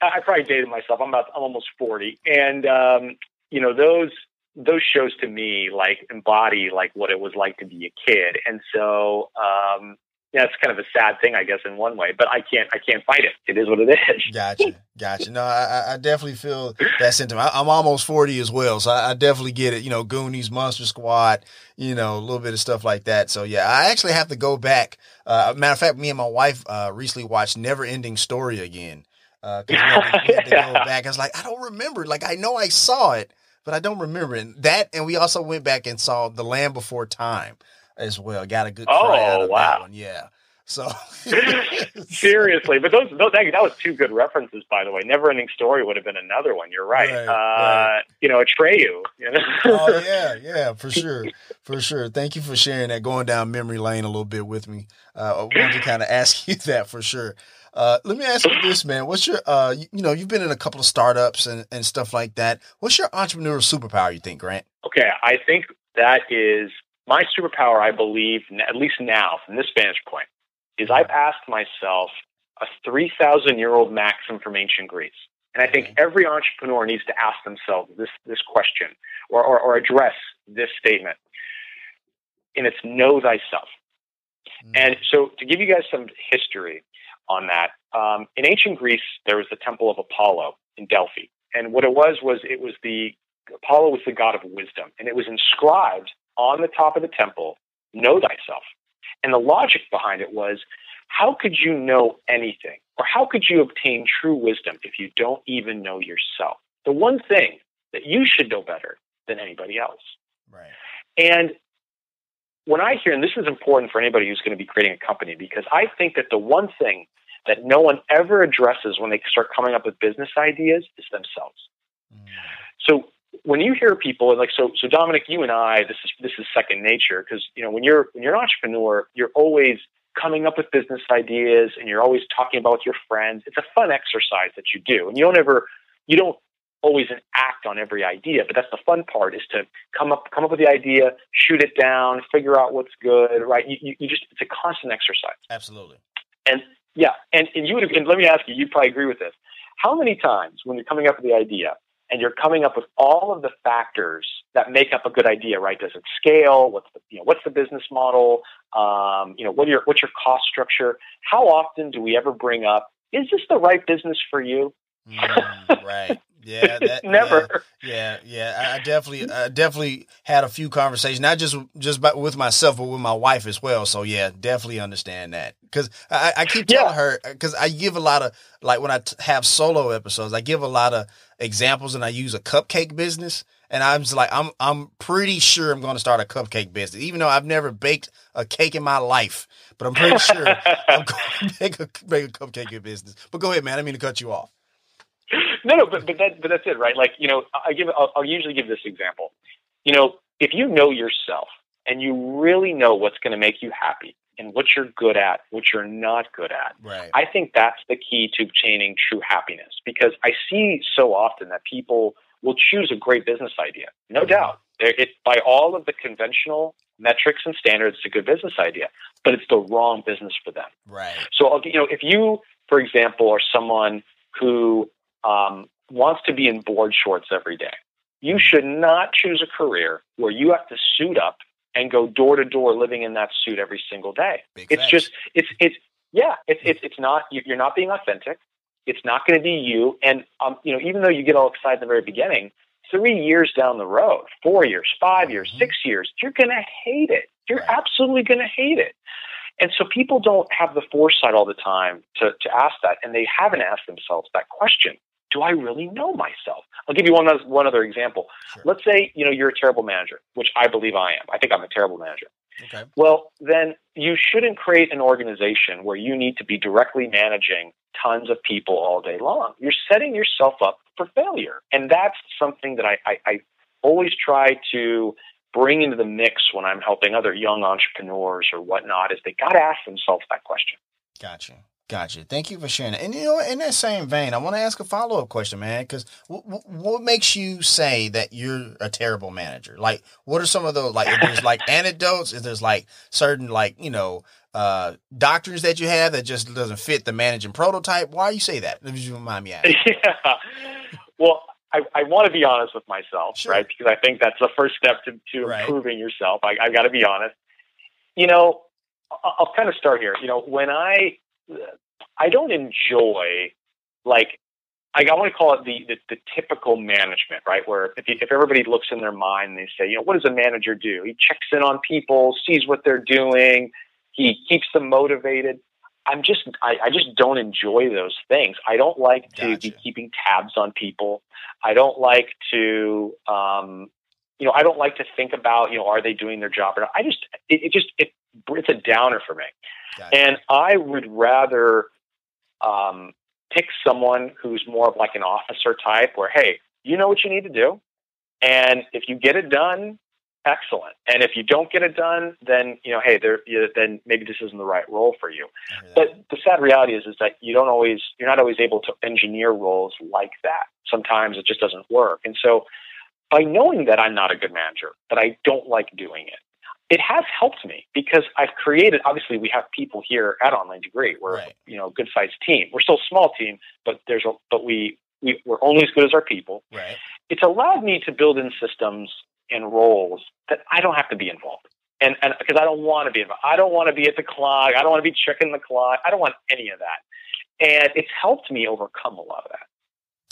I probably dated myself. I'm about I'm almost forty, and um, you know those those shows to me like embody like what it was like to be a kid, and so um, yeah, it's kind of a sad thing, I guess, in one way. But I can't I can't fight it. It is what it is. Gotcha, gotcha. No, I, I definitely feel that sentiment. I, am almost forty as well, so I, I, definitely get it. You know, Goonies, Monster Squad, you know, a little bit of stuff like that. So yeah, I actually have to go back. Uh, matter of fact, me and my wife uh, recently watched Never Ending Story again. Uh, we had, to, we had to go back. I was like, I don't remember. Like, I know I saw it, but I don't remember it. That, and we also went back and saw The Land Before Time as well. Got a good cry oh, out of wow. that one. Yeah. So seriously, but those, those that, that, was two good references, by the way. Never Ending Story would have been another one. You're right. right, uh, right. You know, Atreyu. You know? oh yeah, yeah, for sure, for sure. Thank you for sharing that, going down memory lane a little bit with me. Uh, I wanted to kind of ask you that for sure. Uh, let me ask you this, man. What's your, uh, you, you, know, you've been in a couple of startups and, and stuff like that. What's your entrepreneurial superpower, you think, Grant? Okay. I think that is my superpower, I believe, at least now from this vantage point, is I've asked myself a 3,000 year old maxim from ancient Greece. And I think every entrepreneur needs to ask themselves this, this question or, or, or address this statement. And it's know thyself. Mm. And so to give you guys some history, on that. Um, in ancient Greece, there was the temple of Apollo in Delphi, and what it was was it was the Apollo was the god of wisdom, and it was inscribed on the top of the temple, "Know thyself." And the logic behind it was, how could you know anything, or how could you obtain true wisdom if you don't even know yourself? The one thing that you should know better than anybody else. Right. And when I hear, and this is important for anybody who's going to be creating a company, because I think that the one thing that no one ever addresses when they start coming up with business ideas is themselves. Mm. So when you hear people and like so so Dominic, you and I, this is this is second nature because you know when you're when you're an entrepreneur, you're always coming up with business ideas and you're always talking about with your friends. It's a fun exercise that you do, and you don't ever you don't always act on every idea, but that's the fun part is to come up come up with the idea, shoot it down, figure out what's good, right? You, you, you just it's a constant exercise. Absolutely. And yeah, and, and you would and let me ask you, you'd probably agree with this. How many times when you're coming up with the idea, and you're coming up with all of the factors that make up a good idea, right? Does it scale? What's the, you know, what's the business model? Um, you know, what your, what's your cost structure? How often do we ever bring up, is this the right business for you? Mm, right. Yeah, that, never. Yeah, yeah, yeah. I definitely, I definitely had a few conversations, not just just by, with myself, but with my wife as well. So yeah, definitely understand that because I, I, keep telling yeah. her because I give a lot of like when I t- have solo episodes, I give a lot of examples, and I use a cupcake business, and I'm just like, I'm I'm pretty sure I'm going to start a cupcake business, even though I've never baked a cake in my life, but I'm pretty sure I'm going to make a make a cupcake business. But go ahead, man. I mean to cut you off. No, no, but but that but that's it, right? Like you know, I give I'll, I'll usually give this example. You know, if you know yourself and you really know what's going to make you happy and what you're good at, what you're not good at, right. I think that's the key to obtaining true happiness. Because I see so often that people will choose a great business idea, no mm-hmm. doubt. It, by all of the conventional metrics and standards, it's a good business idea, but it's the wrong business for them. Right. So, you know, if you, for example, are someone who um, wants to be in board shorts every day. You should not choose a career where you have to suit up and go door to door living in that suit every single day. Big it's facts. just it's it's yeah it's it's it's not you're not being authentic. It's not going to be you. And um, you know even though you get all excited in the very beginning, three years down the road, four years, five years, mm-hmm. six years, you're going to hate it. You're right. absolutely going to hate it. And so people don't have the foresight all the time to, to ask that, and they haven't asked themselves that question do I really know myself? I'll give you one other, one other example. Sure. Let's say you know you're a terrible manager, which I believe I am. I think I'm a terrible manager. Okay. Well, then you shouldn't create an organization where you need to be directly managing tons of people all day long. You're setting yourself up for failure, and that's something that I, I, I always try to bring into the mix when I'm helping other young entrepreneurs or whatnot. Is they got to ask themselves that question. Gotcha. Gotcha. Thank you for sharing that. And you know, in that same vein, I want to ask a follow up question, man. Because w- w- what makes you say that you're a terrible manager? Like, what are some of those? Like, if there's like anecdotes, if there's like certain like you know uh doctrines that you have that just doesn't fit the managing prototype. Why you say that? If you remind me asking. Yeah. Well, I, I want to be honest with myself, sure. right? Because I think that's the first step to, to right. improving yourself. I, I've got to be honest. You know, I'll, I'll kind of start here. You know, when I I don't enjoy like I, I want to call it the, the, the typical management, right? Where if, you, if everybody looks in their mind and they say, you know, what does a manager do? He checks in on people, sees what they're doing, he keeps them motivated. I'm just, I, I just don't enjoy those things. I don't like to Gotcha. be keeping tabs on people. I don't like to, um, you know, I don't like to think about, you know, are they doing their job or not? I just, it, it just, it, it's a downer for me. Gotcha. And I would rather um, pick someone who's more of like an officer type where, hey, you know what you need to do. And if you get it done, excellent. And if you don't get it done, then, you know, hey, there, you, then maybe this isn't the right role for you. But the sad reality is, is that you don't always, you're not always able to engineer roles like that. Sometimes it just doesn't work. And so by knowing that I'm not a good manager, that I don't like doing it, it has helped me because I've created. Obviously, we have people here at Online Degree. We're Right. you know a good sized team. We're still a small team, but there's a, but we we we're only as good as our people. right. It's allowed me to build in systems and roles that I don't have to be involved. And and because I don't want to be involved. I don't want to be at the clock. I don't want to be checking the clock. I don't want any of that. And it's helped me overcome a lot of that.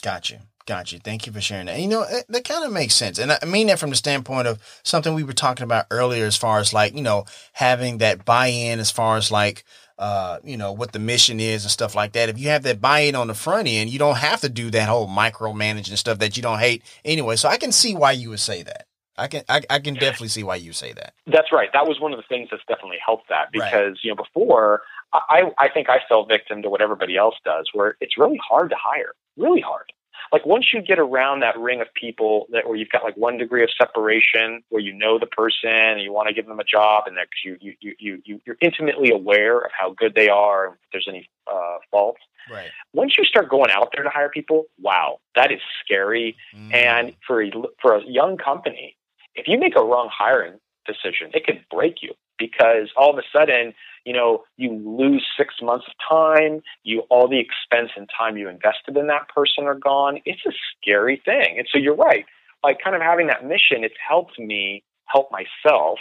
Gotcha. Gotcha. Thank you for sharing that. You know, it, that kind of makes sense. And I mean that from the standpoint of something we were talking about earlier, as far as like, you know, having that buy in as far as like, uh, you know, what the mission is and stuff like that. If you have that buy in on the front end, you don't have to do that whole micromanaging stuff that you don't hate anyway. So I can see why you would say that. I can, I, I can definitely see why you say that. That's right. That was one of the things that's definitely helped that Right. because you know before I I think I fell victim to what everybody else does, where it's really hard to hire, really hard. Like once you get around that ring of people that where you've got like one degree of separation, where you know the person and you want to give them a job, and that you you you you you- you're intimately aware of how good they are, and if there's any uh, faults. Right. Once you start going out there to hire people, wow, that is scary. Mm. And for a, for a young company, if you make a wrong hiring decision, it could break you because all of a sudden you know, you lose six months of time, you all the expense and time you invested in that person are gone. It's a scary thing. And so you're right. Like kind of having that mission, it's helped me help myself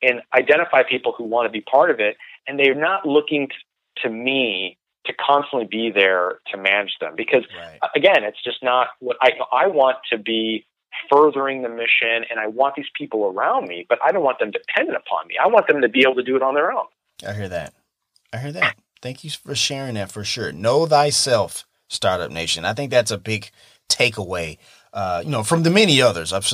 and identify people who want to be part of it. And they're not looking to, to me to constantly be there to manage them because right. Uh, again, it's just not what I, I want to be furthering the mission and I want these people around me, but I don't want them dependent upon me. I want them to be able to do it on their own. I hear that. I hear that. Thank you for sharing that for sure. Know thyself, Startup Nation. I think that's a big takeaway uh, you know, from the many others, of,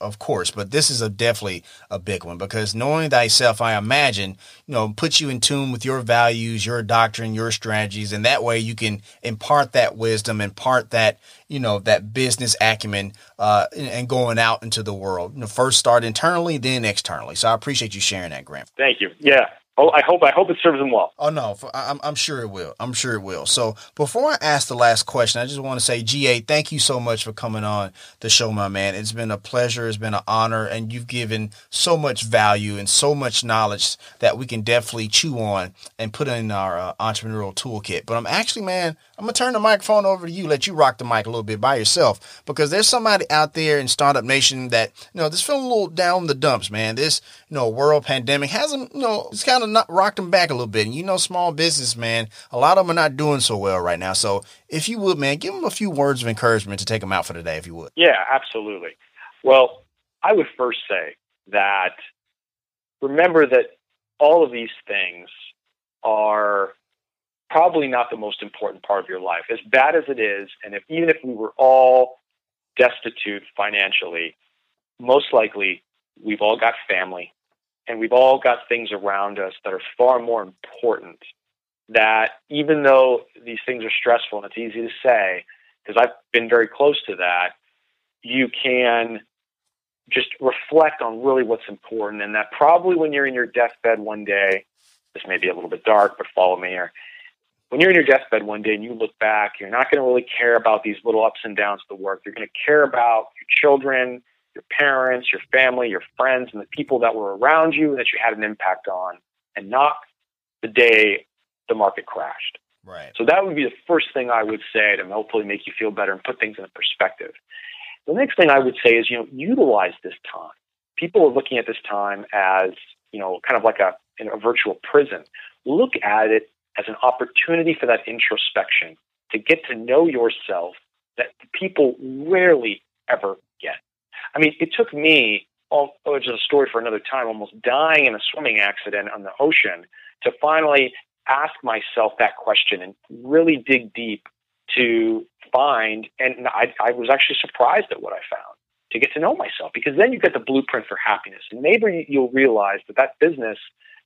of course, but this is a definitely a big one because knowing thyself, I imagine, you know, puts you in tune with your values, your doctrine, your strategies, and that way you can impart that wisdom, impart that, you know, that business acumen, uh, and going out into the world. You know, first start internally, then externally. So I appreciate you sharing that, Grant. Thank you. Yeah, Oh, I hope I hope it serves them well. Oh no, I'm I'm sure it will. I'm sure it will. So before I ask the last question, I just want to say, GA, thank you so much for coming on the show, my man. It's been a pleasure. It's been an honor, and you've given so much value and so much knowledge that we can definitely chew on and put in our uh, entrepreneurial toolkit. But I'm actually, man, I'm gonna turn the microphone over to you. Let you rock the mic a little bit by yourself because there's somebody out there in Startup Nation that you know this feeling a little down the dumps, man. This you know world pandemic hasn't you know it's kind of not rocked them back a little bit. And you know, small business, man, a lot of them are not doing so well right now. So if you would, man, give them a few words of encouragement to take them out for the day, if you would. Yeah, absolutely. Well, I would first say that remember that all of these things are probably not the most important part of your life. As bad as it is, and if even if we were all destitute financially, most likely we've all got family, and we've all got things around us that are far more important. That even though these things are stressful and it's easy to say, because I've been very close to that, you can just reflect on really what's important. And that probably when you're in your deathbed one day, this may be a little bit dark, but follow me here. When you're in your deathbed one day and you look back, you're not going to really care about these little ups and downs of the work. You're going to care about your children, your parents, your family, your friends, and the people that were around you that you had an impact on, and not the day the market crashed. Right. So that would be the first thing I would say to hopefully make you feel better and put things in perspective. The next thing I would say is, you know, utilize this time. People are looking at this time as, you know, kind of like a, a virtual prison. Look at it as an opportunity for that introspection to get to know yourself that people rarely ever get. I mean, it took me, oh, oh it's a story for another time, almost dying in a swimming accident on the ocean to finally ask myself that question and really dig deep to find. And I, I was actually surprised at what I found to get to know myself because then you get the blueprint for happiness. And maybe you'll realize that that business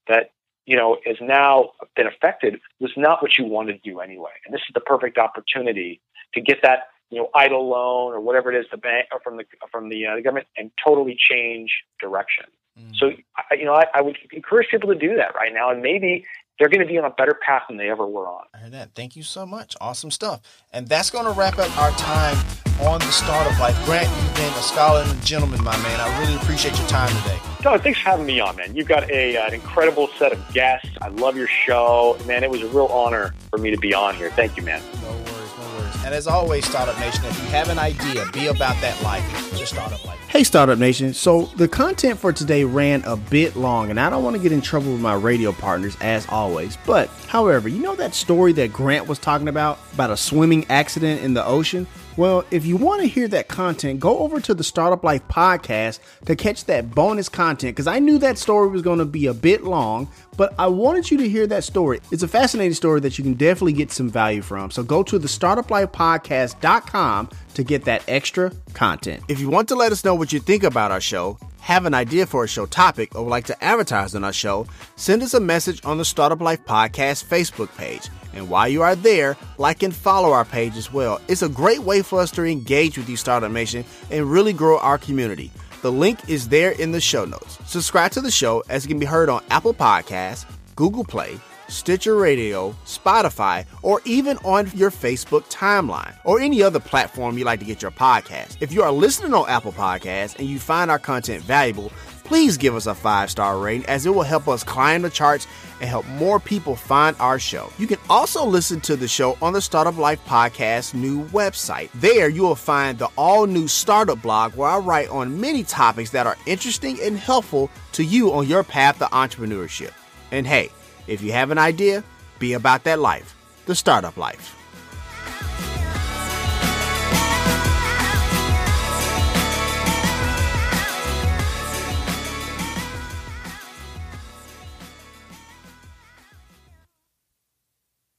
that you know has now been affected was not what you wanted to do anyway. And this is the perfect opportunity to get that you know, EIDL loan or whatever it is, the bank or from the from the, uh, the government, and totally change direction. Mm. So, I, you know, I, I, would encourage people to do that right now, and maybe they're going to be on a better path than they ever were on. I heard that. Thank you so much. Awesome stuff. And that's going to wrap up our time on the startup life. Grant, you've been a scholar and a gentleman, my man. I really appreciate your time today. No, thanks for having me on, man. You've got a, uh, an incredible set of guests. I love your show. Man, it was a real honor for me to be on here. Thank you, man. No worries, no worries. and as always, Startup Nation, if you have an idea, be about that life. Just Startup Life. Hey, Startup Nation. So the content for today ran a bit long, and I don't want to get in trouble with my radio partners as always. But, however, you know that story that Grant was talking about, about a swimming accident in the ocean? Well, if you want to hear that content, go over to the Startup Life podcast to catch that bonus content because I knew that story was going to be a bit long, but I wanted you to hear that story. It's a fascinating story that you can definitely get some value from. So go to the startuplifepodcast.com to get that extra content. If you want to let us know what you think about our show, have an idea for a show topic, or would like to advertise on our show, send us a message on the Startup Life Podcast Facebook page. And while you are there, like and follow our page as well. It's a great way for us to engage with you, Startup Nation, and really grow our community. The link is there in the show notes. Subscribe to the show as it can be heard on Apple Podcasts, Google Play, Stitcher Radio, Spotify, or even on your Facebook timeline or any other platform you like to get your podcast. If you are listening on Apple Podcasts and you find our content valuable, please give us a five star rating as it will help us climb the charts and help more people find our show. You can also listen to the show on the Startup Life Podcast new website. There you will find the all new startup blog where I write on many topics that are interesting and helpful to you on your path to entrepreneurship. And hey, if you have an idea, be about that life, the startup life.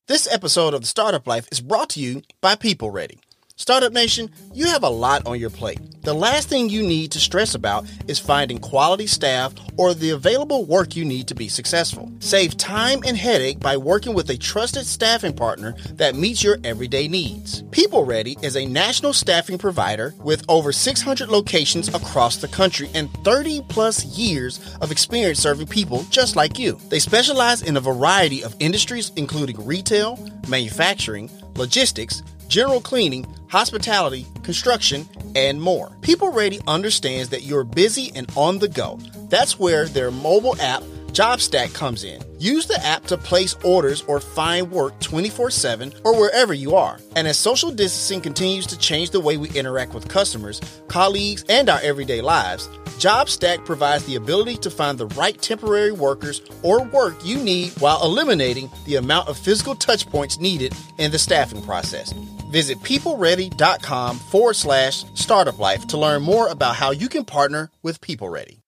This episode of the Startup Life is brought to you by People Ready. Startup Nation, you have a lot on your plate. The last thing you need to stress about is finding quality staff or the available work you need to be successful. Save time and headache by working with a trusted staffing partner that meets your everyday needs. People Ready is a national staffing provider with over 600 locations across the country and 30 plus years of experience serving people just like you. They specialize in a variety of industries, including retail, manufacturing, logistics, general cleaning, hospitality, construction, and more. People Ready understands that you're busy and on the go. That's where their mobile app, JobStack, comes in. Use the app to place orders or find work 24 7 or wherever you are. And as social distancing continues to change the way we interact with customers, colleagues, and our everyday lives, JobStack provides the ability to find the right temporary workers or work you need while eliminating the amount of physical touchpoints needed in the staffing process. Visit peopleready.com forward slash startup life to learn more about how you can partner with People Ready.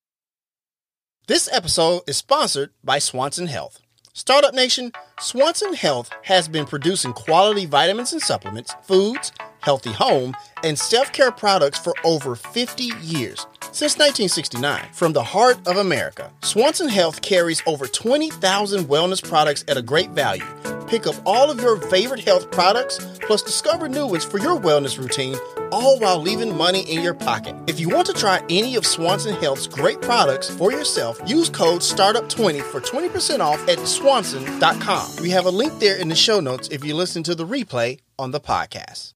This episode is sponsored by Swanson Health. Startup Nation, Swanson Health has been producing quality vitamins and supplements, foods, healthy home, and self care products for over 50 years. Since 1969, from the heart of America, Swanson Health carries over 20,000 wellness products at a great value. Pick up all of your favorite health products, plus discover new ones for your wellness routine, all while leaving money in your pocket. If you want to try any of Swanson Health's great products for yourself, use code STARTUP20 for 20% off at swanson.com. We have a link there in the show notes if you listen to the replay on the podcast.